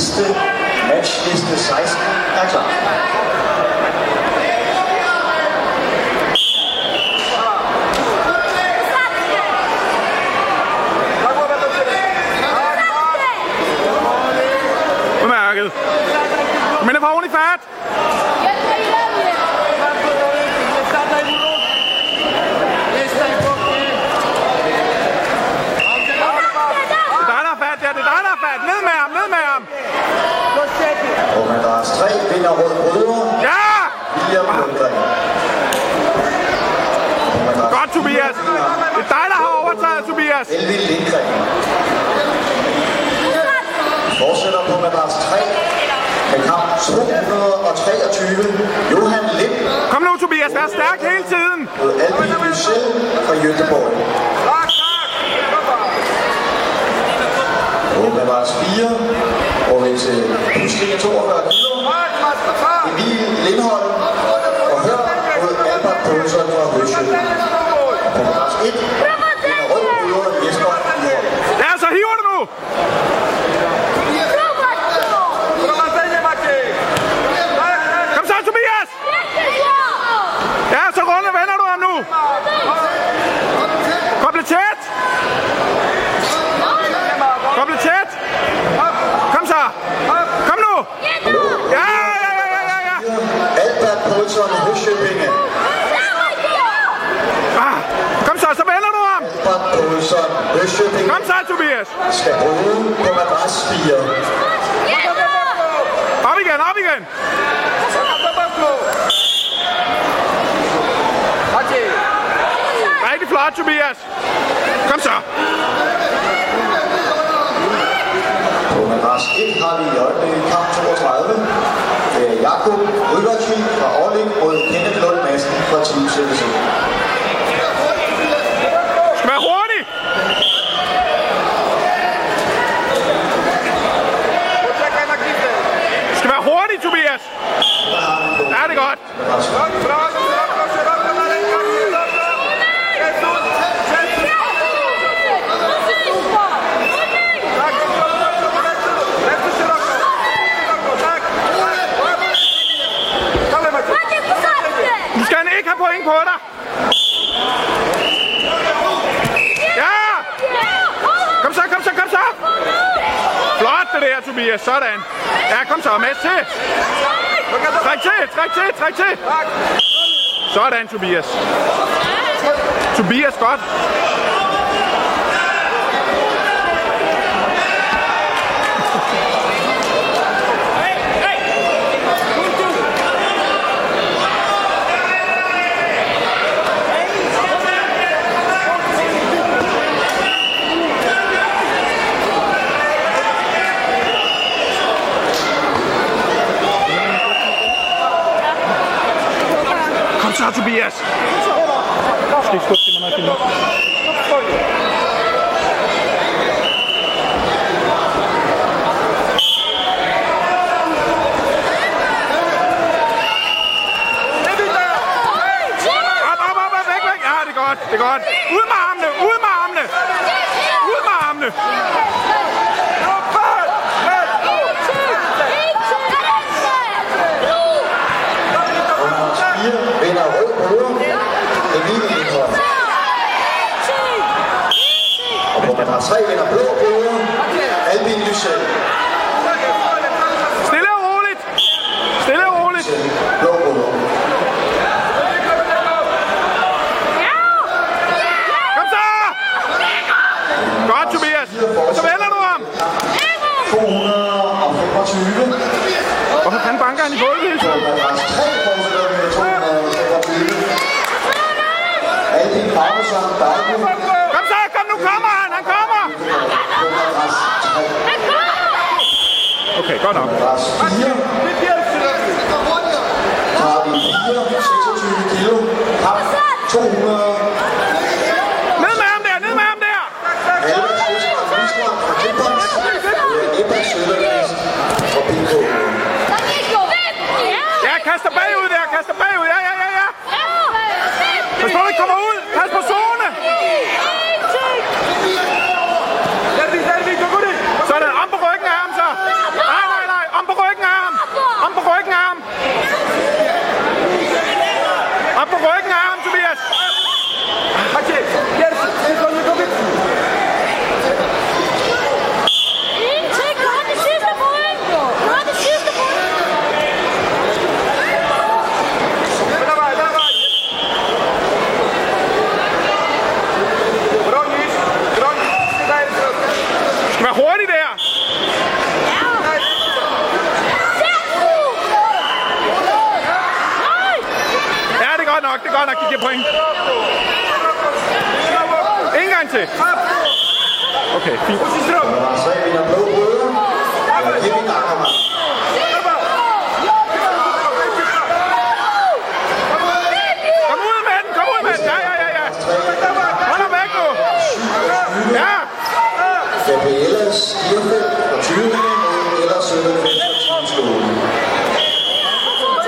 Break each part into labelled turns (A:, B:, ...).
A: Liste,
B: Match is das heißt,
A: na klar. 3 vinder Rød Brødre,
B: Ja!
A: William Lundgren. Madras
B: Godt, Tobias. Det er dig, der har overtaget, Tobias.
A: Elvin Lindgren. Fortsætter på madras 3 med kamp 223. Johan Lind
B: Kom nu, Tobias. Vær stærk hele tiden.
A: mod Albin Lucel fra Göteborg. På madras 4 går vi til pusling af 42 kilo. Emil Lindholm og Hør mod Albert Poulsen fra Høsjø. På madras 1 vinder Rød Brødre Jesper Nyholm.
B: Ja, så hiver du nu. Kom så, Tobias. Ja, så runde vender du ham nu. Koble tæt. Koble tæt. Kom så. Kom nu. Ja, ja, ja, ja, ja, ja.
A: Albert Poulsen Høsjøbinge.
B: Ah, kom så, så vender du ham.
A: Albert Poulsen Høsjøbinge
B: Kom så, Tobias.
A: Skal bruge på madras 4.
B: Op igen, op igen. Rigtig flot, Tobias. Kom så.
A: På madras 1 har vi i øjeblikket kamp 32. Det er Jakob Ryttertji fra Orling mod Kenneth Lund Madsen fra Team CDC.
B: Skal være hurtig. Skal være hurtig, Tobias. Ja, det er godt. Du skal ikke point på dig. Ja! Kom så, kom så, kom så. Flot det der, Tobias. Sådan. Ja, kom så. Med til. Træk til, træk til, træk til. Sådan, Tobias. Tobias, godt. Tobias. Du skal ikke skubbe til mig, når jeg filmer. Det er godt. Ud med armene, ud med armene. Ud med armene.
A: På madras 4 vinder Rød Brødre Emil Lindholm. 3 vinder Blå Brødre Albin Lucel.
B: Stille og roligt. Stille og roligt.
A: Blå Brødre.
B: Kom så! Godt, Tobias. Så vender du ham.
A: 225.
B: Hvorfor fanden banker han i gulvet hele tiden?
A: madras 3 fortsætter vi med 225. Albin Parmesan Dejbo
B: Kom så, kom nu, kommer.
A: på madras 3.
B: Okay, godt nok.
A: Madras 4 har vi 4, 26 kilo. Kamp 200.
B: Ned med godt nok, det er godt nok, de giver point. En gang til. Okay, fint. Kom ud med den, kom ud med den. Ja, ja, ja, ja. Hold ham. Ja.
A: Gabriella Skirfeldt fra Tyringen og Ella Sønderfeldt fra Tyskolen.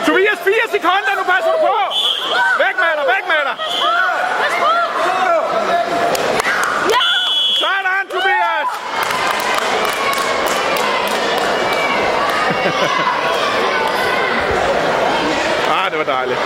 B: Tobias, 4 sekunder, nu passer du på! Væk med dig. Sådan, Tobias. ah, det var dejligt.